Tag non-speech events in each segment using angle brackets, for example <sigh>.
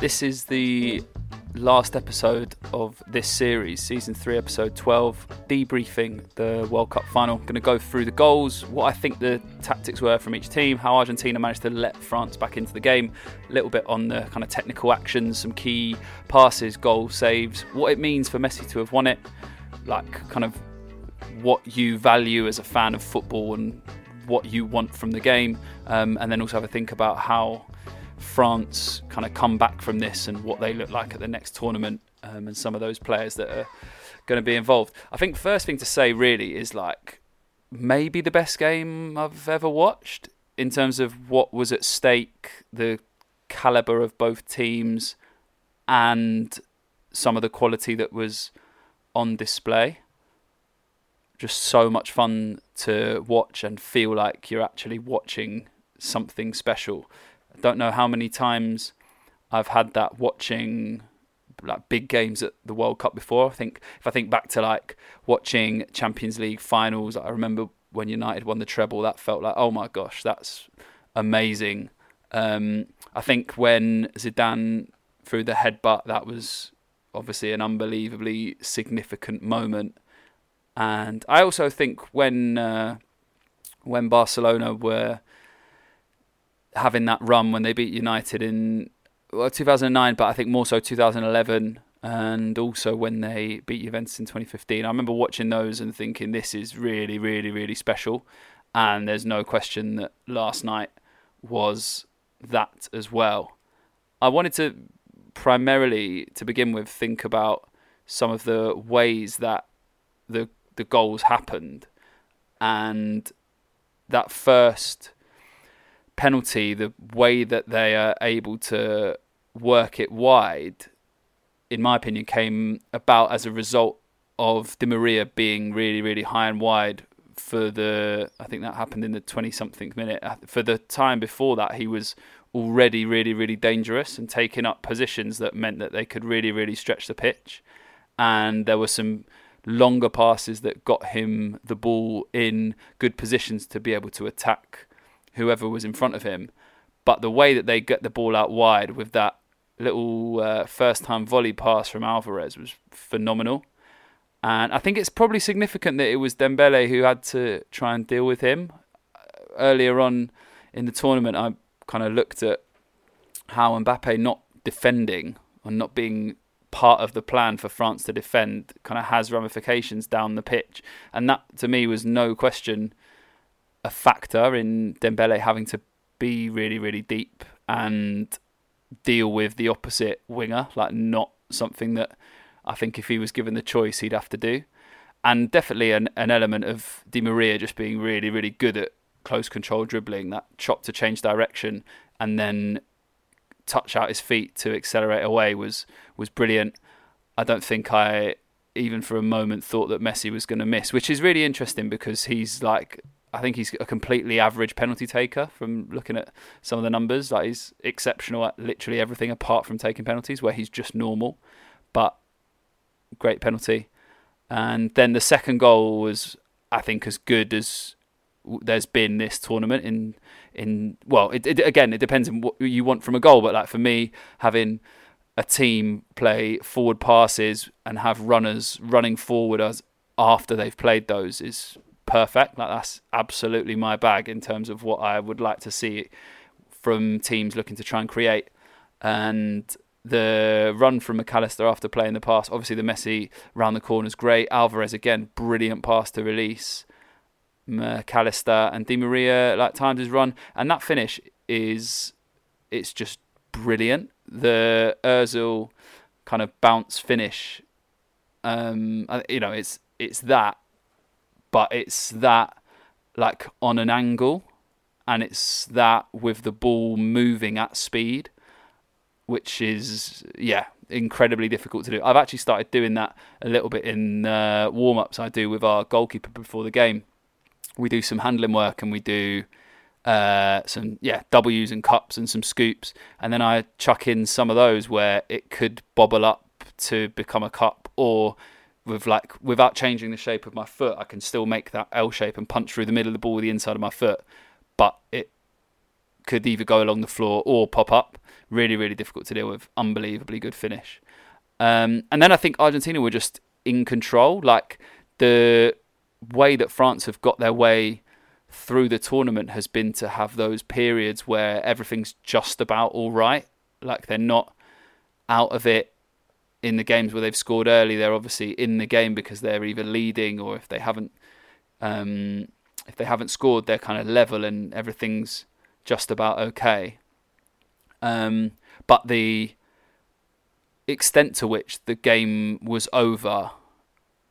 This is the last episode of this series, season three, episode 12, debriefing the World Cup final. I'm going to go through the goals, what I think the tactics were from each team, how Argentina managed to let France back into the game, a little bit on the kind of technical actions, some key passes, goal saves, what it means for Messi to have won it, like kind of what you value as a fan of football and what you want from the game, um, and then also have a think about how France kind of come back from this and what they look like at the next tournament um, and some of those players that are going to be involved. I think first thing to say really is like maybe the best game I've ever watched in terms of what was at stake, the caliber of both teams, and some of the quality that was on display. Just so much fun to watch and feel like you're actually watching something special don't know how many times I've had that watching like big games at the World Cup before. I think if I think back to like watching Champions League finals, I remember when United won the treble. That felt like oh my gosh, that's amazing. Um, I think when Zidane threw the headbutt, that was obviously an unbelievably significant moment. And I also think when uh, when Barcelona were having that run when they beat United in well 2009, but I think more so 2011, and also when they beat Juventus in 2015. I remember watching those and thinking this is really, really, really special. And there's no question that last night was that as well. I wanted to primarily, to begin with, think about some of the ways that the the goals happened, and that first penalty, the way that they are able to work it wide, in my opinion, came about as a result of Di Maria being really, really high and wide for the. I think that happened in the twenty-something minute. Uh, for the time before that, he was already really, really dangerous and taking up positions that meant that they could really, really stretch the pitch. And there were some longer passes that got him the ball in good positions to be able to attack whoever was in front of him. But the way that they get the ball out wide with that little uh, first time volley pass from Alvarez was phenomenal. And I think it's probably significant that it was Dembele who had to try and deal with him. Earlier on in the tournament, I kind of looked at how Mbappe not defending and not being part of the plan for France to defend kind of has ramifications down the pitch. And that to me was no question a factor in Dembele having to be really, really deep and deal with the opposite winger, like not something that I think if he was given the choice he'd have to do. And definitely an, an element of Di Maria just being really, really good at close control dribbling, that chop to change direction and then touch out his feet to accelerate away was was brilliant. I don't think I even for a moment thought that Messi was going to miss, which is really interesting because he's like I think he's a completely average penalty taker from looking at some of the numbers. Like he's exceptional at literally everything apart from taking penalties, where he's just normal. But great penalty. And then the second goal was, I think, as good as there's been this tournament. In in well, it, it, again, it depends on what you want from a goal. But like for me, having a team play forward passes and have runners running forward as after they've played those is perfect. Like that's absolutely my bag in terms of what I would like to see from teams looking to try and create. And the run from Mac Allister after playing the pass, obviously the Messi round the corner is great. Alvarez again, brilliant pass to release. Mac Allister and Di Maria like times his run, and that finish is it's just brilliant. The Özil kind of bounce finish, um, you know, it's it's that but it's that like on an angle and it's that with the ball moving at speed which is yeah incredibly difficult to do. I've actually started doing that a little bit in uh, warm-ups i do with our goalkeeper before the game. We do some handling work and we do uh, some yeah w's and cups and some scoops and then i chuck in some of those where it could bobble up to become a cup or with like without changing the shape of my foot, I can still make that L shape and punch through the middle of the ball with the inside of my foot. But it could either go along the floor or pop up. Really, really difficult to deal with. Unbelievably good finish. Um, and then I think Argentina were just in control. Like the way that France have got their way through the tournament has been to have those periods where everything's just about all right. Like they're not out of it in the games where they've scored early. They're obviously in the game because they're either leading or if they haven't um, if they haven't scored, they're kind of level and everything's just about okay. Um, but the extent to which the game was over,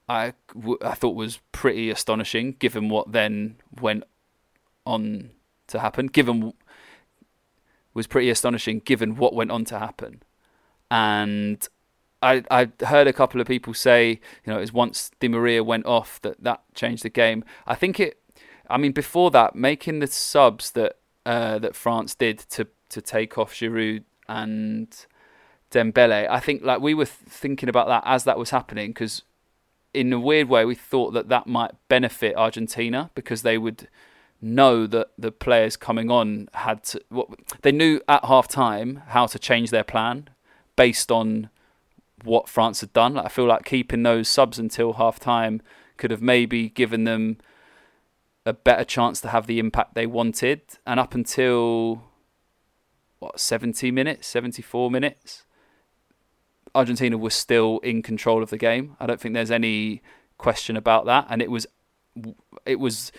I, I thought was pretty astonishing, given what then went on to happen. Given was pretty astonishing, given what went on to happen, and I I heard a couple of people say, you know, it was once Di Maria went off that that changed the game. I think it. I mean, before that, making the subs that uh, that France did to to take off Giroud and Dembele, I think like we were thinking about that as that was happening because in a weird way we thought that that might benefit Argentina because they would know that the players coming on had to, what they knew at half time how to change their plan based on what France had done. Like, I feel like keeping those subs until half time could have maybe given them a better chance to have the impact they wanted. And up until what 70 minutes, 74 minutes, Argentina was still in control of the game. I don't think there's any question about that. And it was, it was.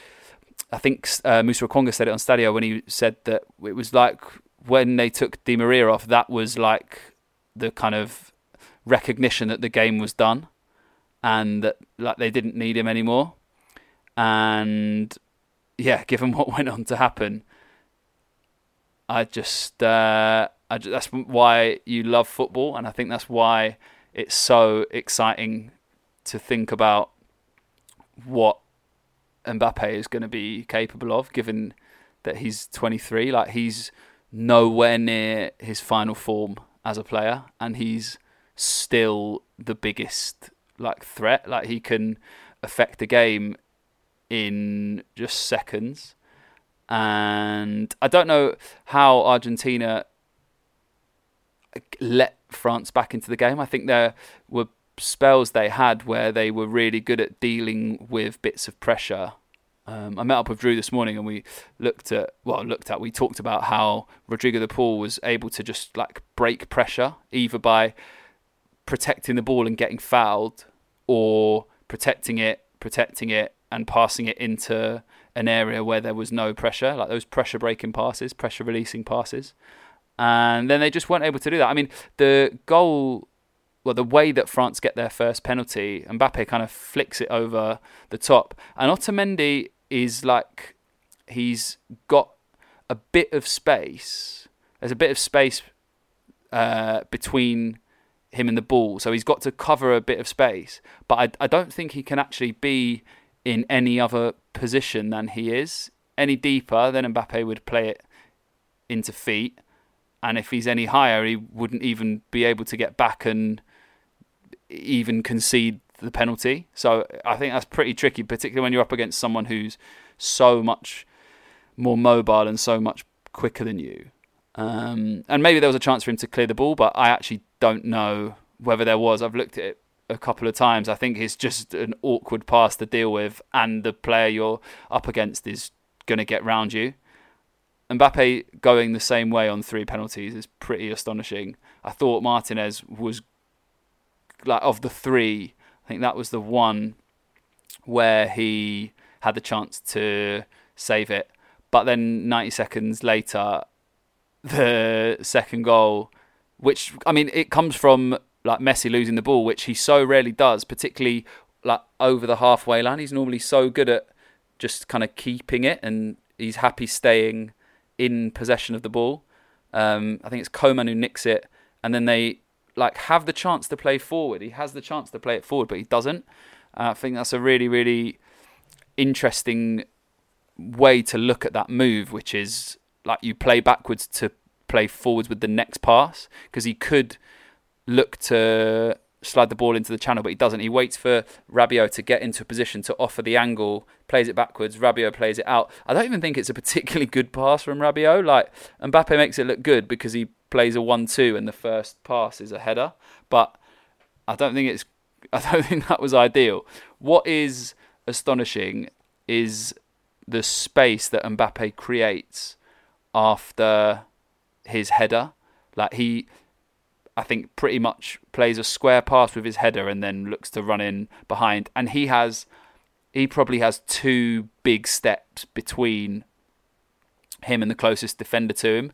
I think uh, Musa Okwonga said it on Stadio when he said that it was like when they took Di Maria off. That was like the kind of recognition that the game was done, and that like they didn't need him anymore. And yeah, <laughs> given what went on to happen, I just, uh, I just that's why you love football, and I think that's why it's so exciting to think about what Mbappe is going to be capable of, given that he's 23. Like he's nowhere near his final form as a player, and he's still the biggest like threat. Like he can affect the game in just seconds. And I don't know how Argentina let France back into the game. I think there were spells they had where they were really good at dealing with bits of pressure. Um, I met up with Drew this morning and we looked at well looked at we talked about how Rodrigo de Paul was able to just like break pressure either by protecting the ball and getting fouled or protecting it, protecting it and passing it into an area where there was no pressure, like those pressure breaking passes, pressure releasing passes. And then they just weren't able to do that. I mean, the goal, well, the way that France get their first penalty, Mbappe kind of flicks it over the top. And Otamendi is like, he's got a bit of space. There's a bit of space uh, between him and the ball, so he's got to cover a bit of space. But I, I don't think he can actually be in any other position than he is. Any deeper, then Mbappe would play it into feet, and if he's any higher, he wouldn't even be able to get back and even concede the penalty. So I think that's pretty tricky, particularly when you're up against someone who's so much more mobile and so much quicker than you. Um, and maybe there was a chance for him to clear the ball, but I actually don't know whether there was. I've looked at it a couple of times. I think it's just an awkward pass to deal with, and the player you're up against is going to get round you. Mbappe going the same way on three penalties is pretty astonishing. I thought Martinez was like of the three. I think that was the one where he had the chance to save it, but then 90 seconds later, <laughs> the second goal, which I mean, it comes from like Messi losing the ball, which he so rarely does, particularly like over the halfway line. He's normally so good at just kind of keeping it, and he's happy staying in possession of the ball. Um, I think it's Coman who nicks it, and then they like have the chance to play forward. He has the chance to play it forward, but he doesn't. Uh, I think that's a really, really interesting way to look at that move, which is like you play backwards to play forwards with the next pass because he could look to slide the ball into the channel, but he doesn't. He waits for Rabiot to get into a position to offer the angle, plays it backwards. Rabiot plays it out. I don't even think it's a particularly good pass from Rabiot. Like Mbappe makes it look good because he plays a one-two and the first pass is a header, but I don't think it's. <laughs> I don't think that was ideal. What is astonishing is the space that Mbappe creates after his header. Like he I think pretty much plays a square pass with his header and then looks to run in behind. And he has, he probably has two big steps between him and the closest defender to him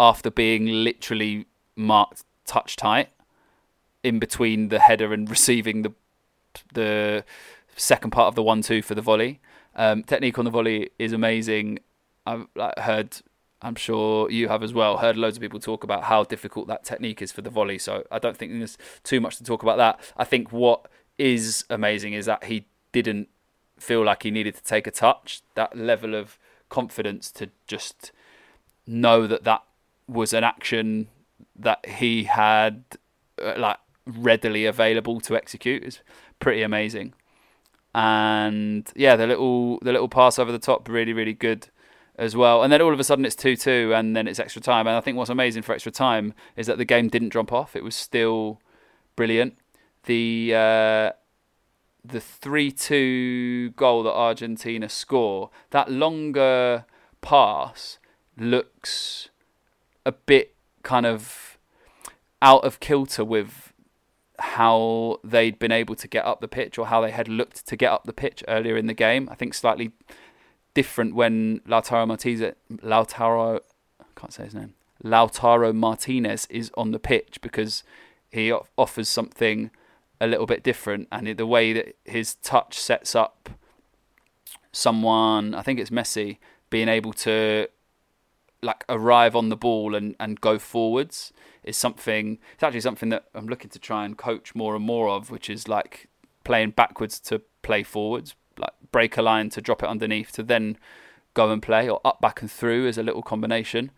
after being literally marked touch tight in between the header and <laughs> receiving the the second part of the one two for the volley. Um, technique on the volley is amazing. I've like, heard I'm sure you have as well heard loads of people talk about how difficult that technique is for the volley. So I don't think there's too much to talk about that. I think what is amazing is that he didn't feel like he needed to take a touch. That level of confidence to just know that that was an action that he had uh, like readily available to execute is pretty amazing. And yeah, the little the little pass over the top really really good as well. And then all of a sudden it's 2 2 and then it's extra time. And I think what's amazing for extra time is that the game didn't drop off. It was still brilliant. The uh, the 3 2 goal that Argentina score, that longer pass looks a bit kind of out of kilter with how they'd been able to get up the pitch or how they had looked to get up the pitch earlier in the game. I think slightly different when Lautaro Martinez, Lautaro, I can't say his name, Lautaro Martinez is on the pitch because he offers something a little bit different, and the way that his touch sets up someone, I think it's Messi, being able to like arrive on the ball and, and go forwards is something. It's actually something that I'm looking to try and coach more and more of, which is like playing backwards to play forwards like break a line to drop it underneath to then go and play or up back and through as a little combination.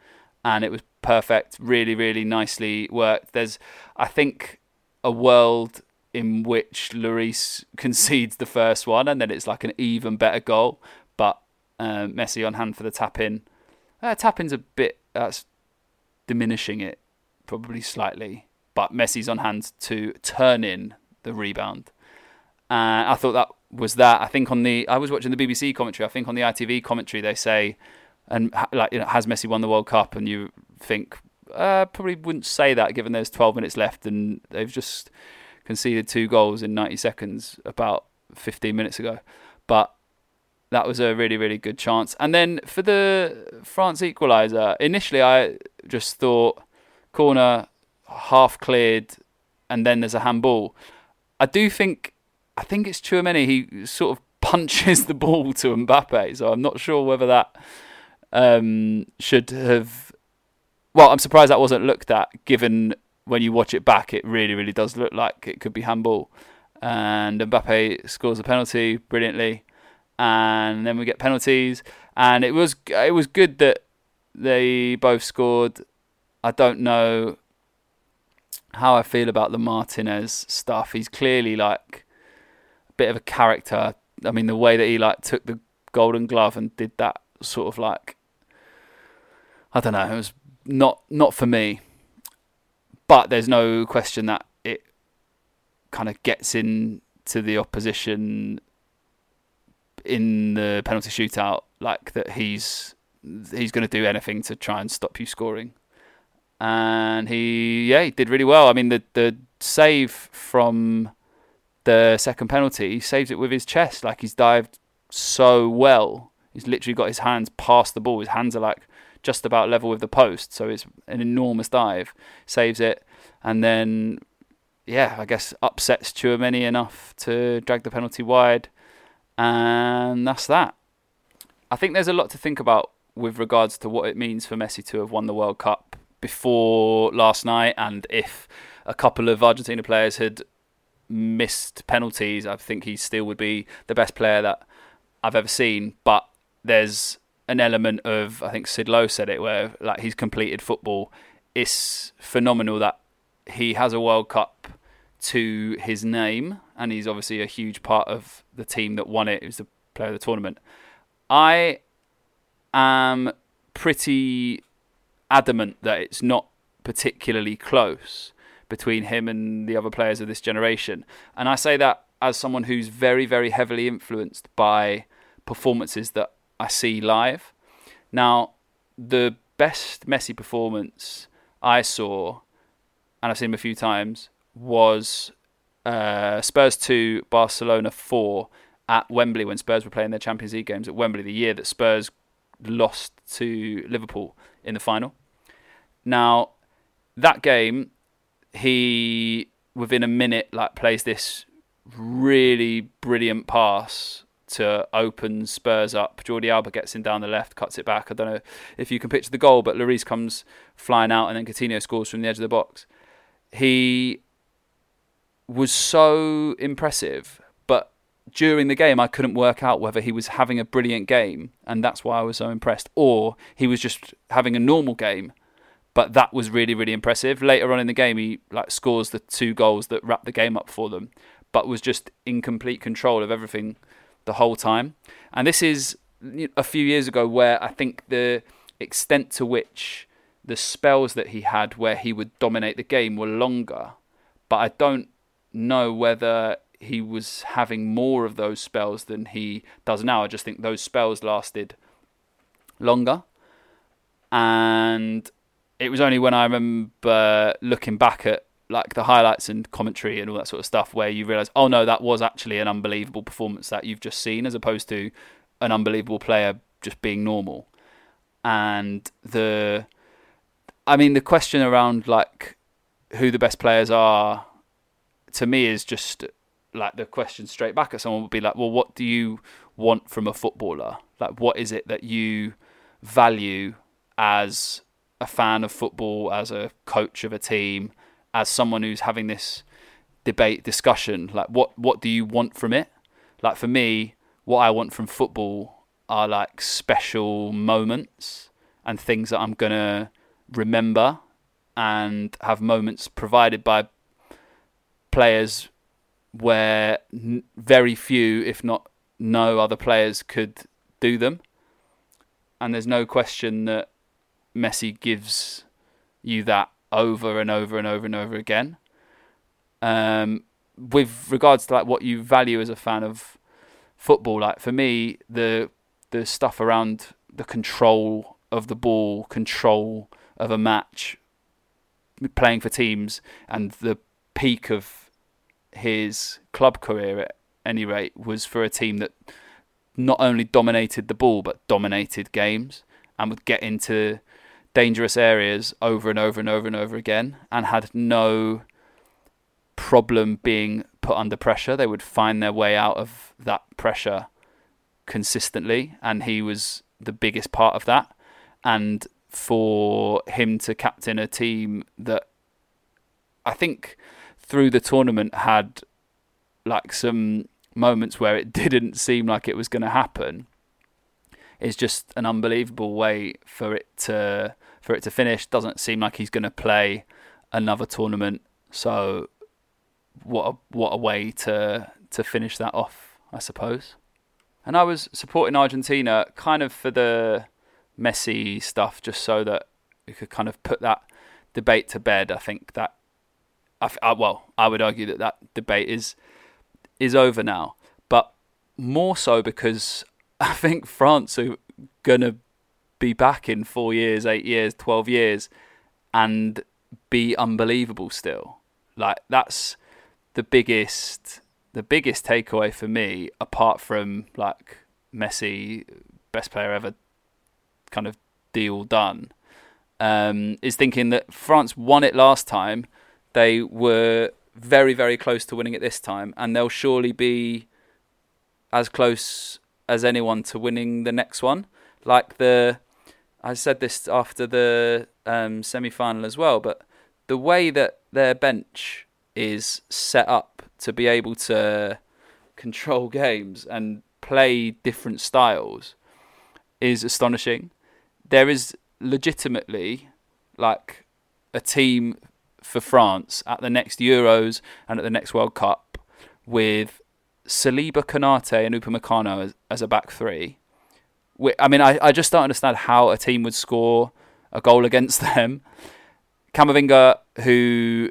And it was perfect really really nicely worked. There's i think a world in which Lloris <laughs> concedes the first one and then it's like an even better goal. But uh, Messi on hand for the tap in uh, tap in's a bit that's diminishing it probably slightly but Messi's on hand to turn in the rebound uh, I thought that was that. I think on the I was watching the BBC commentary. I think on the ITV commentary they say, and like you know, has Messi won the World Cup? And you think uh, probably wouldn't say that given there's 12 minutes left and they've just conceded two goals in 90 seconds about 15 minutes ago. But that was a really really good chance. And then for the France equaliser, initially I just thought corner half cleared, and then there's a handball. I do think I think it's Tchouameni. He sort of punches the ball to Mbappe, so I'm not sure whether that um, should have. Well, I'm surprised that wasn't looked at, given when you watch it back, it really, really does look like it could be handball. And Mbappe scores a penalty brilliantly, and then we get penalties. And it was it was good that they both scored. I don't know how I feel about the Martinez stuff. He's clearly like bit of a character. I mean, the way that he like took the Golden Glove and did that sort of like, I don't know, it was not not for me. But there's no question that it kind of gets into the opposition in the penalty shootout, like that he's he's going to do anything to try and stop you scoring. And he, yeah, he did really well. I mean, the the save from the second penalty, he saves it with his chest. Like he's dived so well. He's literally got his hands past the ball. His hands are like just about level with the post. So it's an enormous dive. Saves it. And then, yeah, I guess upsets Tchouameni enough to drag the penalty wide. And that's that. I think there's a lot to think about with regards to what it means for Messi to have won the World Cup before last night and if a couple of Argentina players had missed penalties, I think he still would be the best player that I've ever seen. But there's an element of I think Sid Lowe said it where like he's completed football. It's phenomenal that he has a World Cup to his name, and he's obviously a huge part of the team that won it. He was the player of the tournament. I am pretty adamant that it's not particularly close between him and the other players of this generation. And I say that as someone who's very, very heavily influenced by performances that I see live. Now, the best Messi performance I saw, and I've seen him a few times, was uh, Spurs 2, Barcelona 4 at Wembley when Spurs were playing their Champions League games at Wembley, the year that Spurs lost to Liverpool in the final. Now, that game, he within a minute like plays this really brilliant pass to open Spurs up. Jordi Alba gets in down the left, cuts it back. I don't know if you can picture the goal, but Lloris comes flying out and then Coutinho scores from the edge of the box. He was so impressive, but during the game I couldn't work out whether he was having a brilliant game and that's why I was so impressed or he was just having a normal game but that was really really impressive. Later on in the game, he like scores the two goals that wrap the game up for them, but was just in complete control of everything the whole time. And this is a few years ago where I think the extent to which the spells that he had where he would dominate the game were longer, but I don't know whether he was having more of those spells than he does now. I just think those spells lasted longer. And it was only when I remember looking back at like the highlights and commentary and all that sort of stuff where you realise, oh no, that was actually an unbelievable performance that you've just seen, as opposed to an unbelievable player just being normal. And the, I mean, the question around like who the best players are, to me is just like the question straight back at someone would be like, well, what do you want from a footballer? Like, what is it that you value as a fan of football, as a coach of a team, as someone who's having this debate discussion, like what what do you want from it? Like for me, what I want from football are like special moments and things that I'm gonna remember and have moments provided by players where very few, if not no other players could do them. And there's no question that Messi gives you that over and over and over and over again. Um, with regards to like what you value as a fan of football, like for me, the the stuff around the control of the ball, control of a match, playing for teams, and the peak of his club career at any rate was for a team that not only dominated the ball but dominated games and would get into dangerous areas over and over and over and over again and had no problem being put under pressure. They would find their way out of that pressure consistently, and he was the biggest part of that. And for him to captain a team that I think through the tournament had like some moments where it <laughs> didn't seem like it was going to happen is just an unbelievable way for it to for it to finish. Doesn't seem like he's going to play another tournament. So what a, what a way to to finish that off, I suppose. And I was supporting Argentina kind of for the Messi stuff, just so that we could kind of put that debate to bed. I think that, I, I, uh, well, I would argue that that debate is is over now, but more so because <laughs> I think France are gonna be back in four years, eight years, twelve years, and be unbelievable still. Like that's the biggest the biggest takeaway for me, apart from like Messi, best player ever, kind of deal done, um, is thinking that France won it last time. They were very very close to winning it this time, and they'll surely be as close as anyone to winning the next one. Like the I said this after the um, semi final as well, but the way that their bench is set up to be able to control <laughs> games and play different styles is astonishing. There is legitimately like a team for France at the next Euros and at the next World Cup with Saliba, Konate, and Upamecano as, as a back three. I mean, I, I just don't understand how a team would score a goal against <laughs> them. Camavinga, who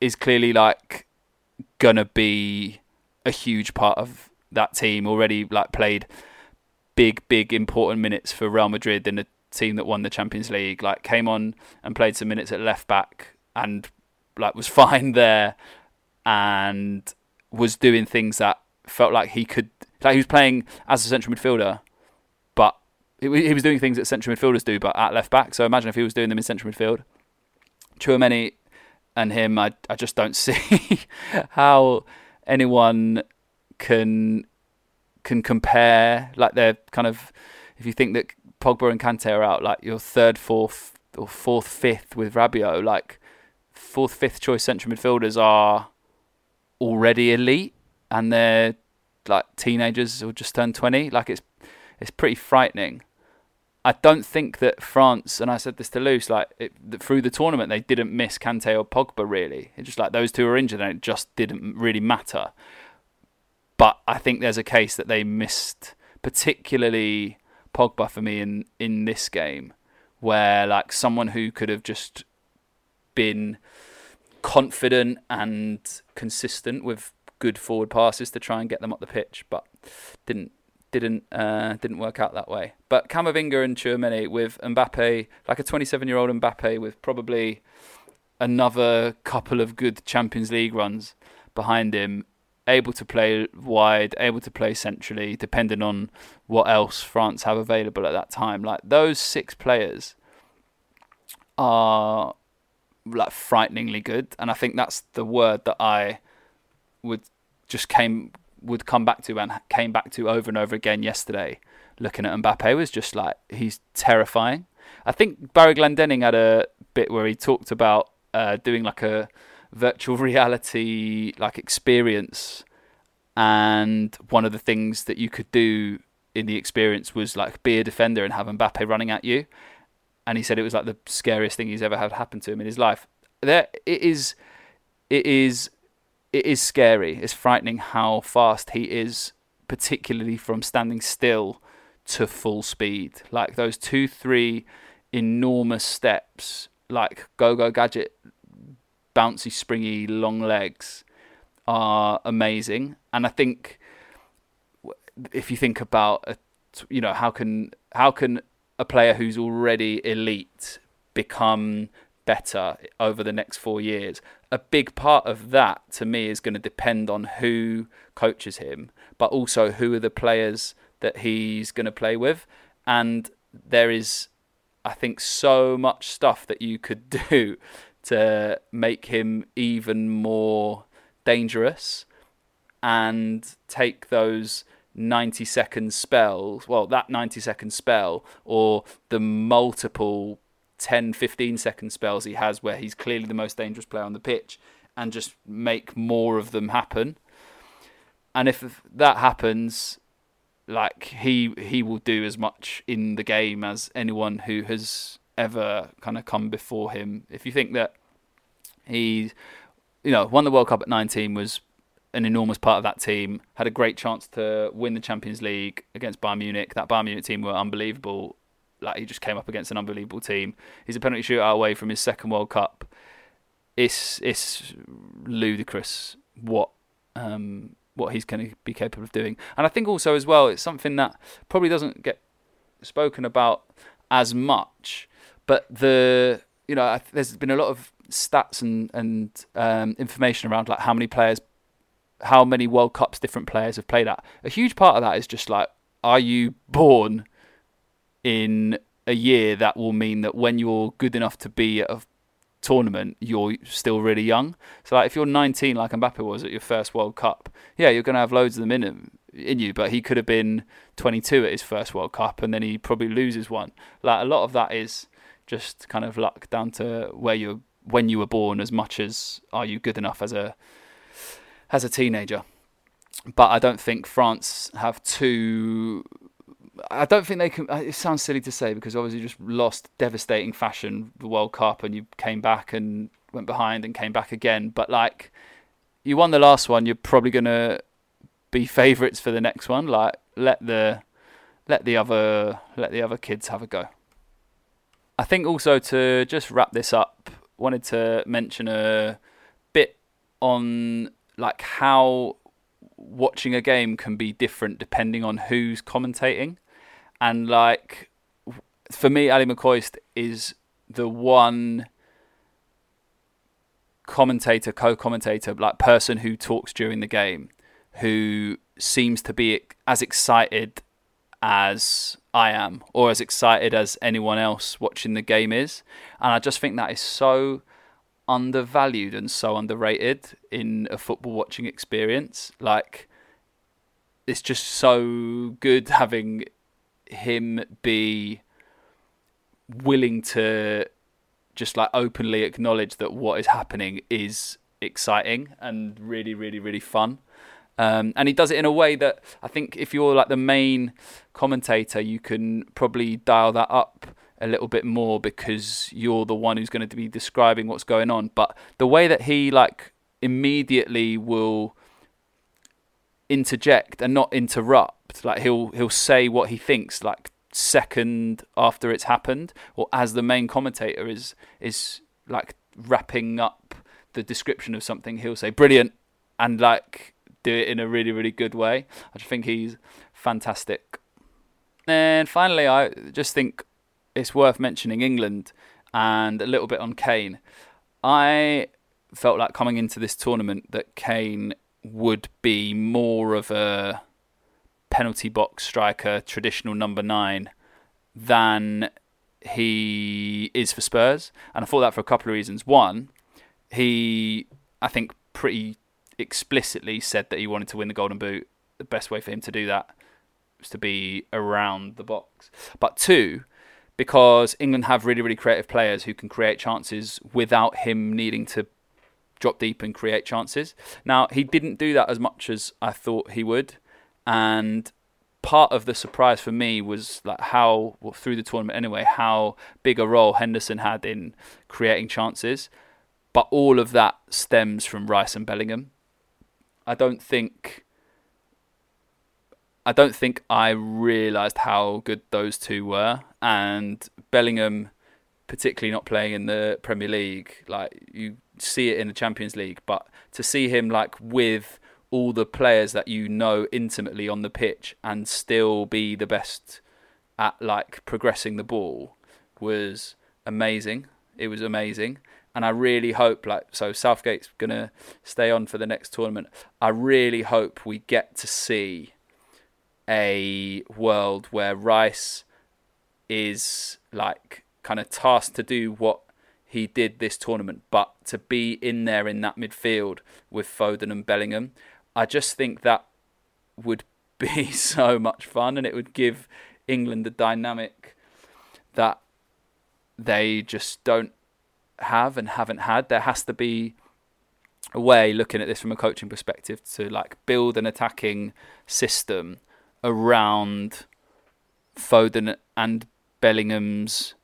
is clearly like gonna be a huge part of that team, already like played big, big important minutes for Real Madrid in the team that won the Champions League. Like came on and played some minutes at left back and like was <laughs> fine there and was doing things that felt like he could like he was playing as a central midfielder he was doing things that central midfielders do but at left back. So imagine if he was doing them in central midfield. Tchouameni and him I, I just don't <laughs> see how anyone can can compare like they're kind of if you think that Pogba and Kante are out like your third fourth or fourth fifth with Rabiot like fourth fifth choice central midfielders are already elite and they're like teenagers or just turned 20 like it's it's pretty frightening I don't think that France and I said this to Luce like it, through the tournament they didn't miss Kante or Pogba really. It's just like those two were injured and it just didn't really matter. But I think there's a case that they missed particularly Pogba for me in in this game where like someone who could have just been confident and consistent with good forward passes to try and get them up the pitch, but didn't didn't uh, didn't work out that way. But Camavinga and Tchouameni with Mbappe, like a 27 year old Mbappe with probably another couple of good Champions League runs behind him, able to play wide, able to play centrally, depending on what else France have available at that time. Like those six players are like frighteningly good, and I think that's the word that I would just came would come back to and came back to over and over again yesterday. Looking at Mbappe was just like he's terrifying. I think Barry Glendenning had a bit where he talked about uh, doing like a virtual <laughs> reality like experience, and one of the things that you could do in the experience was like be a defender and have Mbappe running at you. And he said it was like the scariest thing he's ever had happen to him in his life. There, it is, it is it is scary. It's frightening how fast he is, particularly from standing still to full speed. Like those two, three enormous steps, like Go Go Gadget, bouncy, springy, long legs, are amazing. And I think if you think about, a, you know, how can how can a player who's already elite become better over the next four years. A big part of that to me is going to depend on who coaches him, but also who are the players that he's going to play with. And there is, I think, so much stuff that you could <laughs> do to make him even more dangerous and take those 90 second spells, well, that 90 second spell, or the multiple 10, 15 second spells he has where he's clearly the most dangerous player on the pitch and just make more of them happen. And if that happens, like he he will do as much in the game as anyone who has ever kind of come before him. If you think that he, you know, won the World Cup at 19 was an enormous part of that team. Had a great chance to win the Champions League against Bayern Munich. That Bayern Munich team were unbelievable like he just came up against an unbelievable team. He's a penalty shootout away from his second World Cup. It's it's ludicrous what um, what he's going to be capable of doing, and I think also as well it's something that probably doesn't get spoken about as much. But the you know there's been a lot of stats and and um, information around like how many players, how many World Cups different players have played at. A huge part of that is just like, are you born in a year that will mean that when you're good enough to be at a tournament, you're still really young. So like if you're 19, like Mbappe was at your first World Cup, yeah, you're going to have loads of them in him, in you. But he could have been 22 at his first World Cup, and then he probably loses one. Like a lot of that is just kind of luck down to where you when you were born, as much as are you good enough as a as a teenager. But I don't think France have two I don't think they can. Uh, it sounds silly to say because obviously you just lost devastating fashion the World Cup and you came back and went behind and came back again. But like, you won the last one, you're probably gonna be favourites for the next one. Like, let the let the other let the other kids have a go. I think also to just wrap this up, wanted to mention a bit on like how watching a game can be different depending on who's commentating, and like for me, Ally McCoist is the one commentator, co-commentator, like person who talks during the game, who seems to be as excited as I am, or as excited as anyone else watching the game is, and I just think that is so undervalued and so underrated in a football watching experience. Like, it's just so good having him be willing to just like openly acknowledge that what is happening is exciting and really, really, really fun. Um, and he does it in a way that I think if you're like the main commentator, you can probably dial that up a little bit more because you're the one who's going to be describing what's going on. But the way that he like immediately will interject and not interrupt, like he'll he'll say what he thinks like second after it's happened, or as the main commentator is is like wrapping up the description of something, he'll say brilliant and like do it in a really really good way. I just think he's fantastic. And finally, I just think it's worth mentioning England and a little bit on Kane. I felt like coming into this tournament that Kane would be more of a penalty box striker, traditional number nine, than he is for Spurs. And I thought that for a couple of reasons. One, he, I think, pretty explicitly said that he wanted to win the Golden Boot. The best way for him to do that was to be around the box. But two, because England have really, really creative players who can create chances without him needing to drop deep and create chances. Now, he didn't do that as much as I thought he would and part of the surprise for me was like how well, through the tournament anyway how big a role Henderson had in creating chances. But all of that stems from Rice and Bellingham. I don't think I don't think I realized how good those two were. And Bellingham particularly not playing in the Premier League like you see it in the Champions League but to see him like with all the players that you know intimately on the pitch and still be the best at like progressing the ball was amazing. It was amazing. And I really hope like so Southgate's gonna stay on for the next tournament. I really hope we get to see a world where Rice is like kind of tasked to do what he did this tournament, but to be in there in that midfield with Foden and Bellingham, I just think that would be <laughs> so much fun and it would give England a dynamic that they just don't have and haven't had. There has to be a way, looking at this from a coaching perspective, to like build an attacking system around Foden and Bellingham's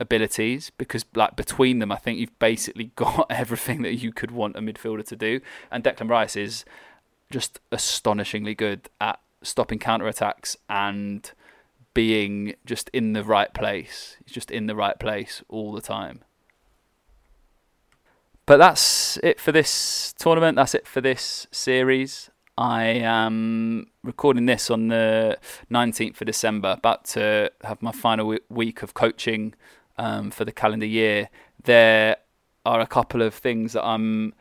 abilities because like between them I think you've basically <laughs> got everything that you could want a midfielder to do and Declan Rice is just astonishingly good at stopping counter attacks and being just in the right place. He's just in the right place all the time. But that's it for this tournament. That's it for this series. I am recording this on the 19th of December, about to have my final week of coaching um, for the calendar year. There are a couple of things that I'm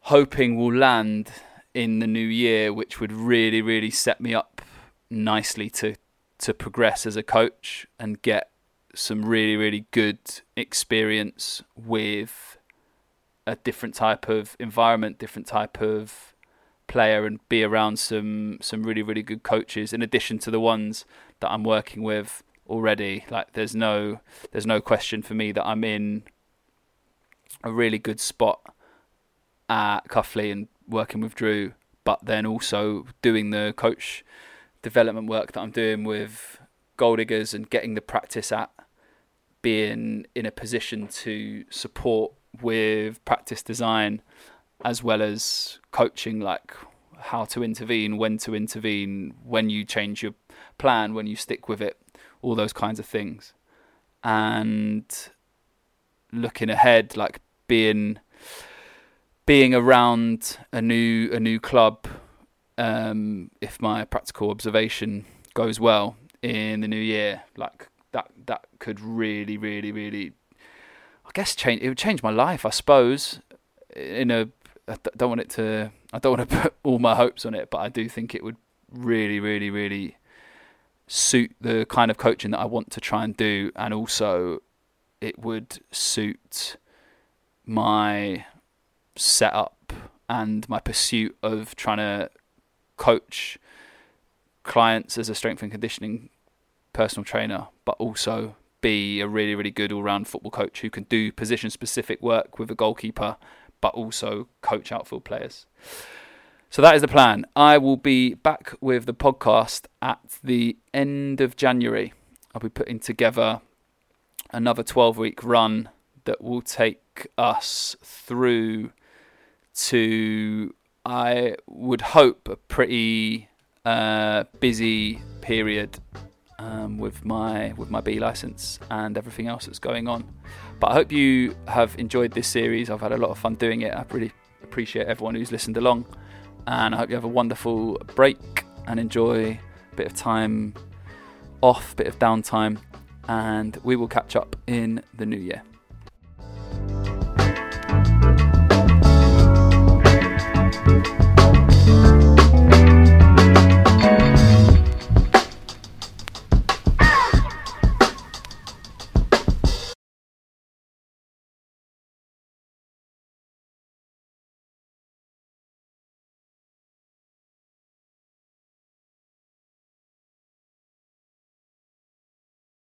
hoping will land in the new year, which would really, really set me up nicely to to progress as a coach and get some really, really good experience with a different type of environment, different type of player, and be around some some really, really good coaches in addition to the ones that I'm working with already. Like there's no there's no question for me that I'm in a really good spot at Cuffley and working with Drew, but then also doing the coach development work that I'm doing with goal diggers and getting the practice at being in a position to support with practice design as well as coaching, like how to intervene, when to intervene, when you change your plan, when you stick with it, all those kinds of things. And looking ahead, like being being around a new a new club, um, if my practical observation goes well in the new year, like that that could really, really, really, I guess change. It would change my life, I suppose. In a, I don't want it to. I don't want to <laughs> put all my hopes on it, but I do think it would really, really, really suit the kind of coaching that I want to try and do, and also it would suit my setup and my pursuit of trying to coach clients as a strength and conditioning personal trainer, but also be a really, really good all round football coach who can do position specific work with a goalkeeper, but also coach outfield players. So that is the plan. I will be back with the podcast at the end of January. I'll be putting together another 12 week run that will take us through to, I would hope, a pretty uh, busy period um, with my with my B license and everything else that's going on. But I hope you have enjoyed this series. I've had a lot of fun doing it. I really appreciate everyone who's listened along, and I hope you have a wonderful break and enjoy a bit of time off, bit of downtime, and we will catch up in the new year.